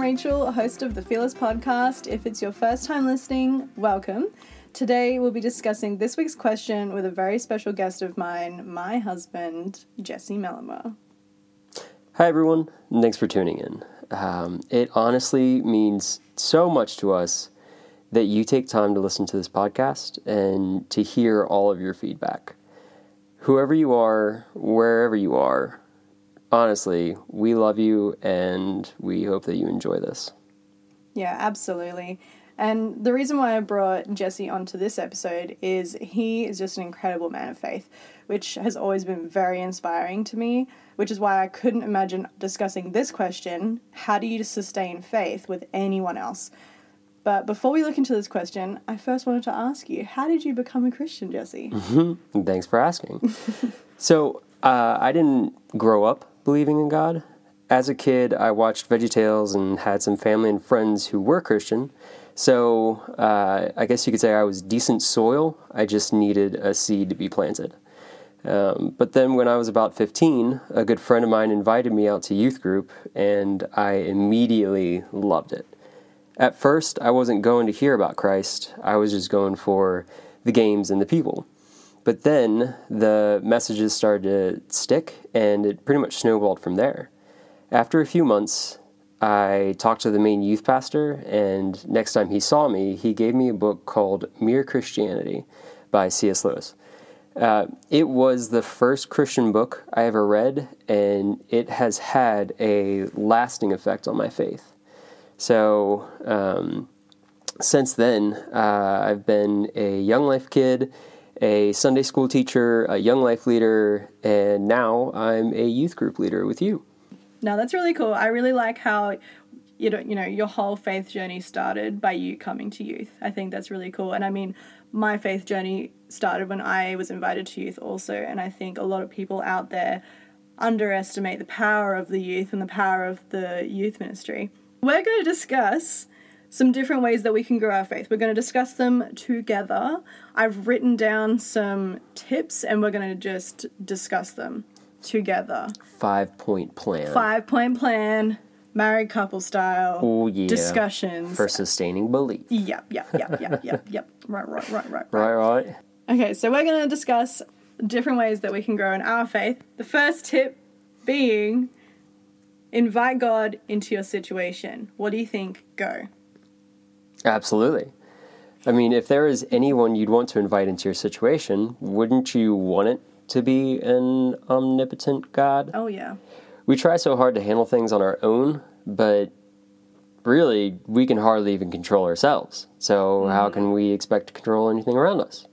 Rachel, host of the Fearless podcast. If it's your first time listening, welcome. Today we'll be discussing this week's question with a very special guest of mine, my husband, Jesse Mellimer. Hi, everyone. Thanks for tuning in. Um, it honestly means so much to us that you take time to listen to this podcast and to hear all of your feedback. Whoever you are, wherever you are, honestly, we love you and we hope that you enjoy this. Yeah, absolutely. And the reason why I brought Jesse onto this episode is he is just an incredible man of faith, which has always been very inspiring to me, which is why I couldn't imagine discussing this question how do you sustain faith with anyone else? But before we look into this question, I first wanted to ask you how did you become a Christian, Jesse? Mm-hmm. Thanks for asking. so, uh, I didn't grow up believing in God. As a kid, I watched VeggieTales and had some family and friends who were Christian. So uh, I guess you could say I was decent soil. I just needed a seed to be planted. Um, but then when I was about 15, a good friend of mine invited me out to youth group, and I immediately loved it. At first, I wasn't going to hear about Christ, I was just going for the games and the people. But then the messages started to stick, and it pretty much snowballed from there. After a few months, I talked to the main youth pastor, and next time he saw me, he gave me a book called Mere Christianity by C.S. Lewis. Uh, it was the first Christian book I ever read, and it has had a lasting effect on my faith. So, um, since then, uh, I've been a Young Life kid a Sunday school teacher, a young life leader, and now I'm a youth group leader with you. Now that's really cool. I really like how you know, you know, your whole faith journey started by you coming to youth. I think that's really cool. And I mean, my faith journey started when I was invited to youth also, and I think a lot of people out there underestimate the power of the youth and the power of the youth ministry. We're going to discuss some different ways that we can grow our faith. We're going to discuss them together. I've written down some tips and we're going to just discuss them together. Five point plan. Five point plan, married couple style. Oh, yeah. Discussions. For sustaining belief. Yep, yep, yep, yep, yep, yep. Right, right, right, right, right. Right, right. Okay, so we're going to discuss different ways that we can grow in our faith. The first tip being invite God into your situation. What do you think? Go. Absolutely. I mean, if there is anyone you'd want to invite into your situation, wouldn't you want it to be an omnipotent God? Oh, yeah. We try so hard to handle things on our own, but really, we can hardly even control ourselves. So, mm. how can we expect to control anything around us?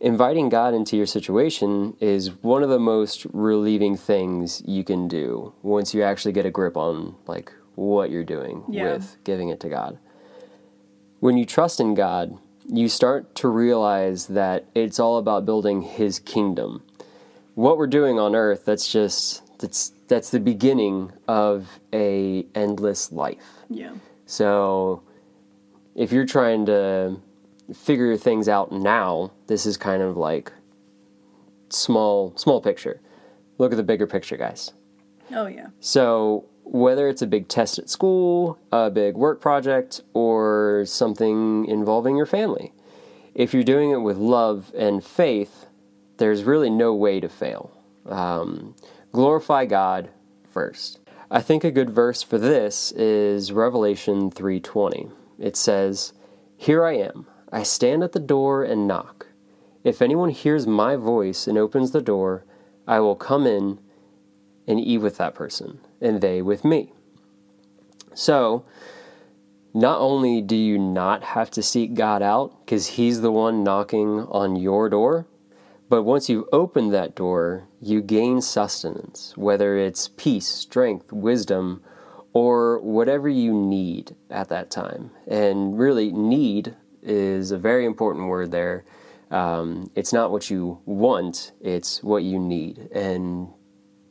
Inviting God into your situation is one of the most relieving things you can do once you actually get a grip on like what you're doing yeah. with giving it to God. When you trust in God, you start to realize that it's all about building his kingdom. What we're doing on earth, that's just that's that's the beginning of a endless life. Yeah. So if you're trying to figure things out now, this is kind of like small small picture. Look at the bigger picture, guys. Oh yeah. So whether it's a big test at school, a big work project, or something involving your family. If you're doing it with love and faith, there's really no way to fail. Um, glorify God first. I think a good verse for this is Revelation 3:20. It says, "Here I am. I stand at the door and knock. If anyone hears my voice and opens the door, I will come in and eat with that person and they with me. So, not only do you not have to seek God out because He's the one knocking on your door, but once you've opened that door, you gain sustenance, whether it's peace, strength, wisdom, or whatever you need at that time. And really, need is a very important word there. Um, it's not what you want, it's what you need. And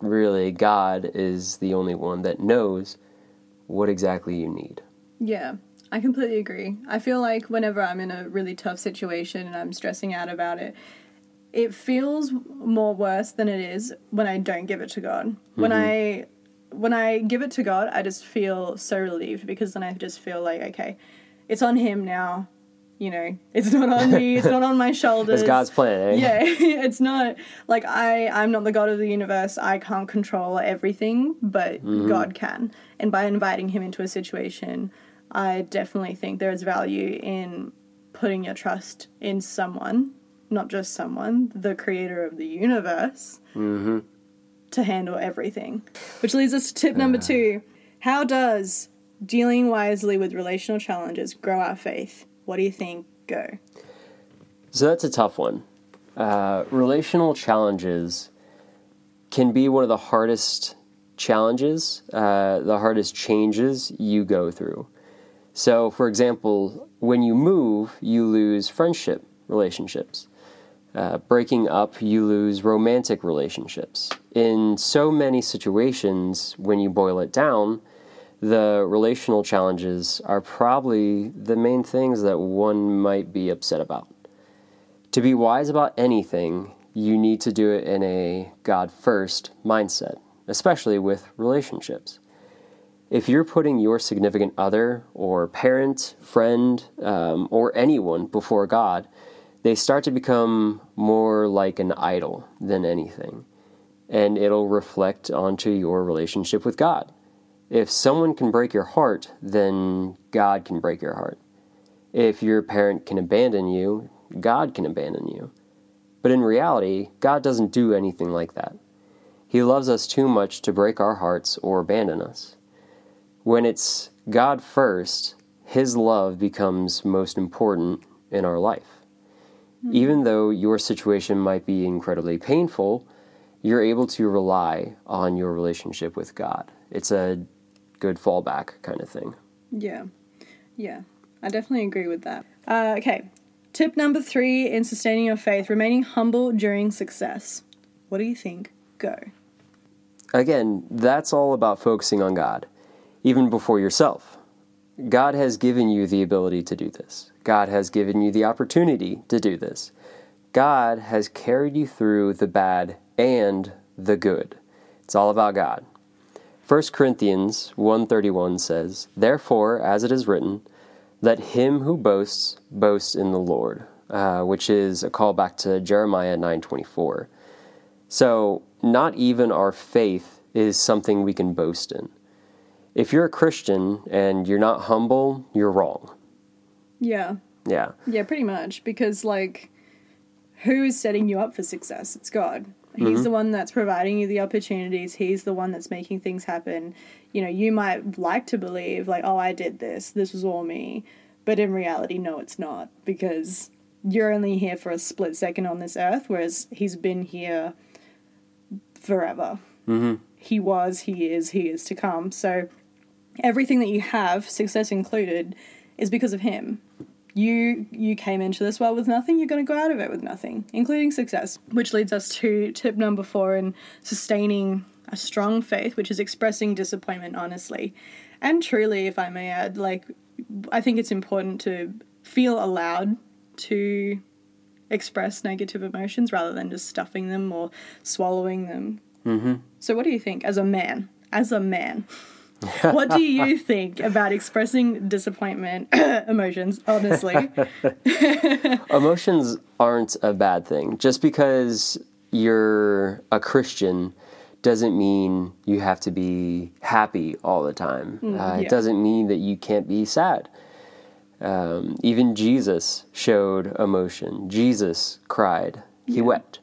really God is the only one that knows what exactly you need. Yeah, I completely agree. I feel like whenever I'm in a really tough situation and I'm stressing out about it, it feels more worse than it is when I don't give it to God. Mm-hmm. When I when I give it to God, I just feel so relieved because then I just feel like, okay, it's on Him now. You know, it's not on me. It's not on my shoulders. It's God's plan, eh? Yeah, it's not like I. I'm not the God of the universe. I can't control everything, but God can. And by inviting Him into a situation, I definitely think there is value in putting your trust in someone, not just someone, the Creator of the universe Mm-hmm. to handle everything. Which leads us to tip number two. How does dealing wisely with relational challenges grow our faith? What do you think? Go. So that's a tough one. Uh, relational challenges can be one of the hardest challenges, uh, the hardest changes you go through. So, for example, when you move, you lose friendship relationships. Uh, breaking up, you lose romantic relationships. In so many situations, when you boil it down, the relational challenges are probably the main things that one might be upset about. To be wise about anything, you need to do it in a God first mindset, especially with relationships. If you're putting your significant other or parent, friend, um, or anyone before God, they start to become more like an idol than anything, and it'll reflect onto your relationship with God. If someone can break your heart, then God can break your heart. If your parent can abandon you, God can abandon you. But in reality, God doesn't do anything like that. He loves us too much to break our hearts or abandon us. When it's God first, His love becomes most important in our life. Hmm. Even though your situation might be incredibly painful, you're able to rely on your relationship with God. It's a good fallback kind of thing. Yeah. Yeah. I definitely agree with that. Uh, okay. Tip number three in sustaining your faith remaining humble during success. What do you think? Go. Again, that's all about focusing on God, even before yourself. God has given you the ability to do this. God has given you the opportunity to do this. God has carried you through the bad and the good. It's all about God. 1 Corinthians 1:31 says, "Therefore, as it is written, let him who boasts boast in the Lord," uh, which is a call back to Jeremiah 9:24. So, not even our faith is something we can boast in. If you're a Christian and you're not humble, you're wrong. Yeah. Yeah. Yeah, pretty much. Because, like, who is setting you up for success? It's God. He's the one that's providing you the opportunities. He's the one that's making things happen. You know, you might like to believe, like, oh, I did this, this was all me. But in reality, no, it's not. Because you're only here for a split second on this earth, whereas He's been here forever. Mm-hmm. He was, He is, He is to come. So everything that you have, success included, is because of Him you you came into this world with nothing you're going to go out of it with nothing including success which leads us to tip number four in sustaining a strong faith which is expressing disappointment honestly. And truly if i may add like i think it's important to feel allowed to express negative emotions rather than just stuffing them or swallowing them. Mm-hmm. so what do you think as a man as a man what do you think about expressing disappointment emotions honestly Emotions aren't a bad thing. Just because you're a Christian doesn't mean you have to be happy all the time. uh, yeah. It doesn't mean that you can't be sad. Um, even Jesus showed emotion. Jesus cried. He wept.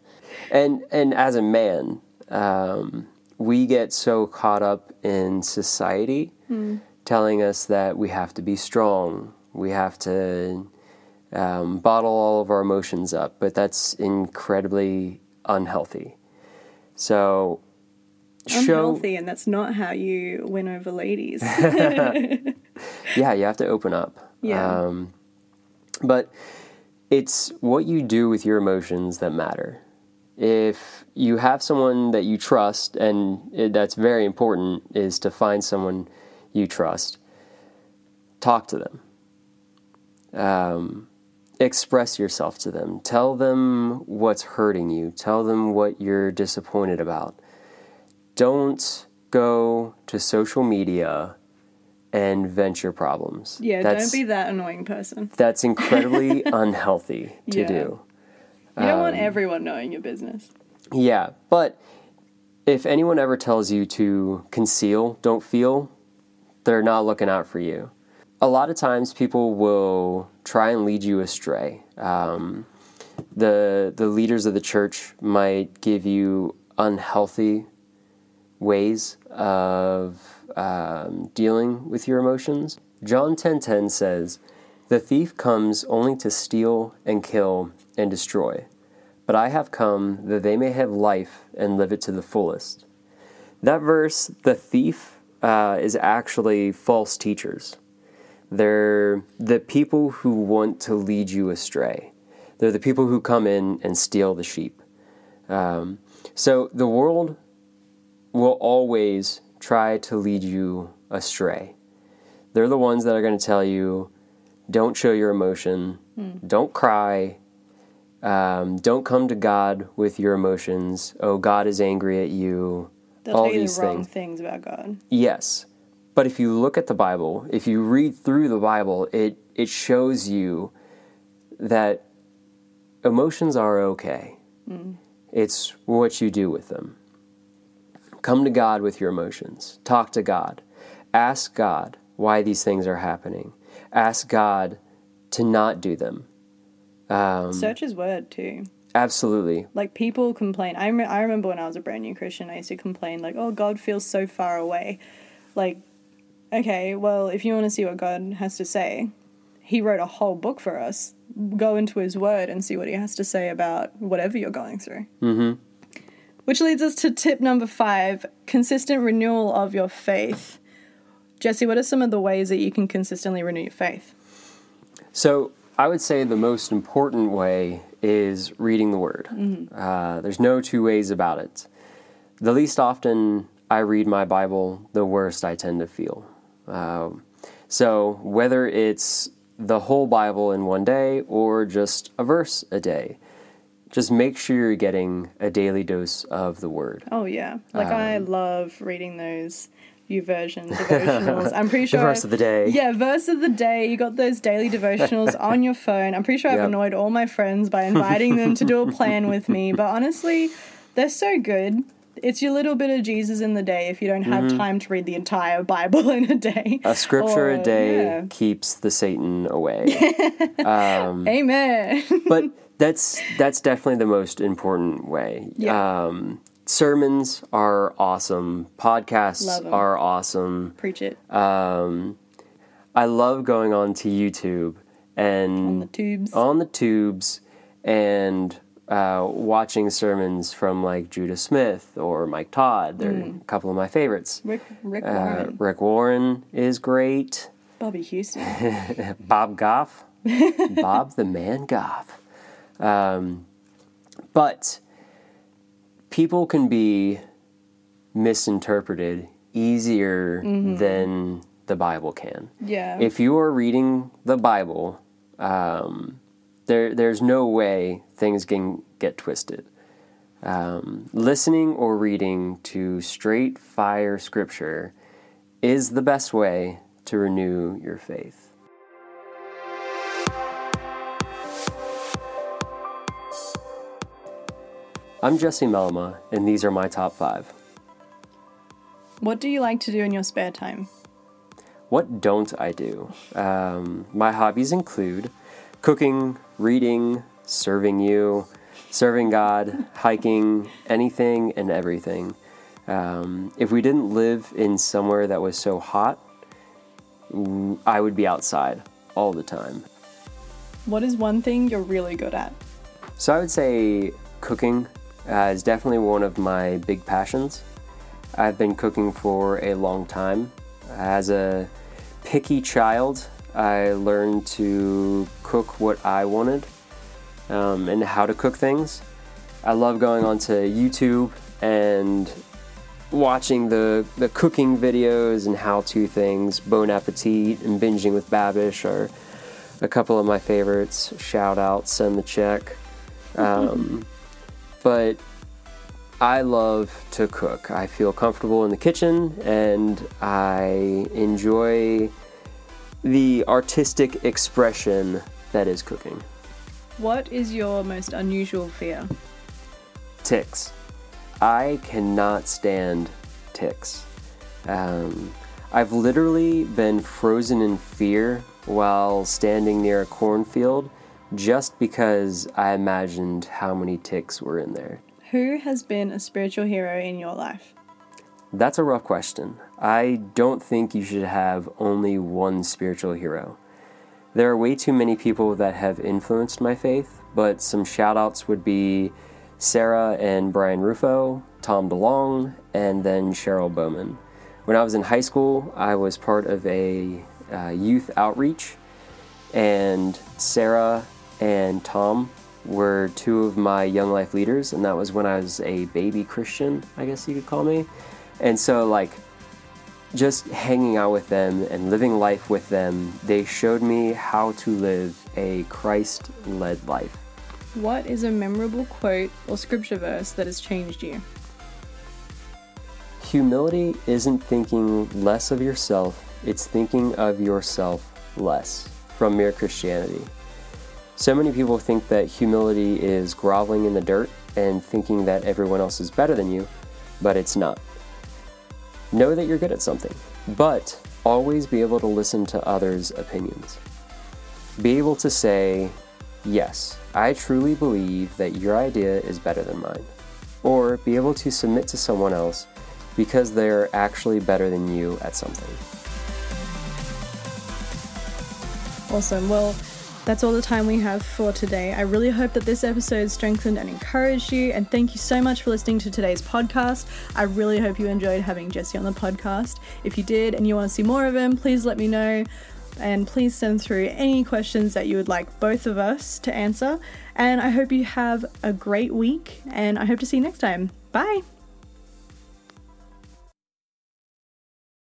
And and as a man, um, we get so caught up in society telling us that we have to be strong. We have to um, bottle all of our emotions up, but that's incredibly unhealthy. So, show unhealthy and that's not how you win over ladies yeah, you have to open up. Yeah. Um, but it's what you do with your emotions that matter. If you have someone that you trust, and that's very important, is to find someone you trust, talk to them. Um, express yourself to them. Tell them what's hurting you. Tell them what you're disappointed about. Don't go to social media and vent your problems. Yeah, that's, don't be that annoying person. That's incredibly unhealthy to Yeah. do. You don't Um, want everyone knowing your business. Yeah, but if anyone ever tells you to conceal, don't feel, they're not looking out for you. A lot of times people will try and lead you astray. Um, the the leaders of the church might give you unhealthy ways of um, dealing with your emotions. John 10:10 says, "The thief comes only to steal and kill and destroy, but I have come that they may have life and live it to the fullest." That verse, the thief, uh, is actually false teachers. They're the people who want to lead you astray. They're the people who come in and steal the sheep. Um, so the world will always try to lead you astray. They're the ones that are going to tell you, don't show your emotion, don't cry, um, don't come to God with your emotions. Oh, God is angry at you. They'll all tell you these the wrong things. things about God. Yes. But if you look at the Bible, if you read through the Bible, it, it shows you that emotions are okay. It's what you do with them. Come to God with your emotions. Talk to God. Ask God why these things are happening. Ask God to not do them. Um, Search His Word too. absolutely. Like people complain. I, rem- I remember when I was a brand new Christian, I used to complain like, "Oh, God feels so far away." Like, okay, well, if you want to see what God has to say, He wrote a whole book for us. Go into His Word and see what He has to say about whatever you're going through. hmm Which leads us to tip number five: consistent renewal of your faith. Jesse, what are some of the ways that you can consistently renew your faith? So I would say the most important way is reading the Word. Uh, there's no two ways about it. The least often I read my Bible, the worst I tend to feel. Um, so whether it's the whole Bible in one day or just a verse a day, just make sure you're getting a daily dose of the Word. Oh yeah, like I love reading those version devotionals. I'm pretty sure The verse of the day. Yeah, verse of the day. You got those daily devotionals on your phone. I'm pretty sure I've annoyed all my friends by inviting them to do a plan with me. But honestly, they're so good. It's your little bit of Jesus in the day if you don't have time to read the entire Bible in a day. Mm-hmm. A scripture Or- a day yeah. keeps the Satan away. um, Amen. but that's that's definitely the most important way. Yeah. Um, sermons are awesome. Podcasts are awesome. Preach it Um, I love going on to YouTube and on the tubes. on the tubes and uh, watching sermons from like Judah Smith or Mike Todd. They're Mm. a couple of my favorites. Rick, Rick Uh, Warren, Rick Warren is great. Bobbie Houston. Bob Goff, Bob the Man Goff. Um, but people can be misinterpreted easier than the Bible can. Yeah. If you are reading the Bible, um, there there's no way things can get twisted. Um, listening or reading to straight fire scripture is the best way to renew your faith. I'm Jesse Melma, and these are my top five. what do you like to do in your spare time? What don't I do? Um, my hobbies include cooking, reading, serving you, serving God, hiking, anything and everything. Um, if we didn't live in somewhere that was so hot, I would be outside all the time. What is one thing you're really good at? So I would say cooking uh, is definitely one of my big passions. I've been cooking for a long time. As a picky child, I learned to cook what I wanted um, and how to cook things. I love going onto YouTube and watching the, the cooking videos and how to things. Bon Appetit and Binging with Babish are a couple of my favorites. Shout out, send the check. Um, but I love to cook. I feel comfortable in the kitchen and I enjoy the artistic expression that is cooking. What is your most unusual fear? Ticks. I cannot stand ticks. Um, I've literally been frozen in fear while standing near a cornfield just because I imagined how many ticks were in there. Who has been a spiritual hero in your life? That's a rough question. I don't think you should have only one spiritual hero. There are way too many people that have influenced my faith, but some shout outs would be Sarah and Brian Rufo, Tom DeLong, and then Cheryl Bowman. When I was in high school, I was part of a uh, youth outreach, and Sarah and Tom were two of my young life leaders, and that was when I was a baby Christian, I guess you could call me. And so, like, just hanging out with them and living life with them, they showed me how to live a Christ led life. What is a memorable quote or scripture verse that has changed you? Humility isn't thinking less of yourself, it's thinking of yourself less from Mere Christianity. So many people think that humility is groveling in the dirt and thinking that everyone else is better than you, but it's not. Know that you're good at something, but always be able to listen to others' opinions. Be able to say, Yes, I truly believe that your idea is better than mine. Or be able to submit to someone else because they're actually better than you at something. Awesome. Well, that's all the time we have for today. I really hope that this episode strengthened and encouraged you. And thank you so much for listening to today's podcast. I really hope you enjoyed having Jesse on the podcast. If you did and you want to see more of him, please let me know. And please send through any questions that you would like both of us to answer. And I hope you have a great week. And I hope to see you next time. Bye.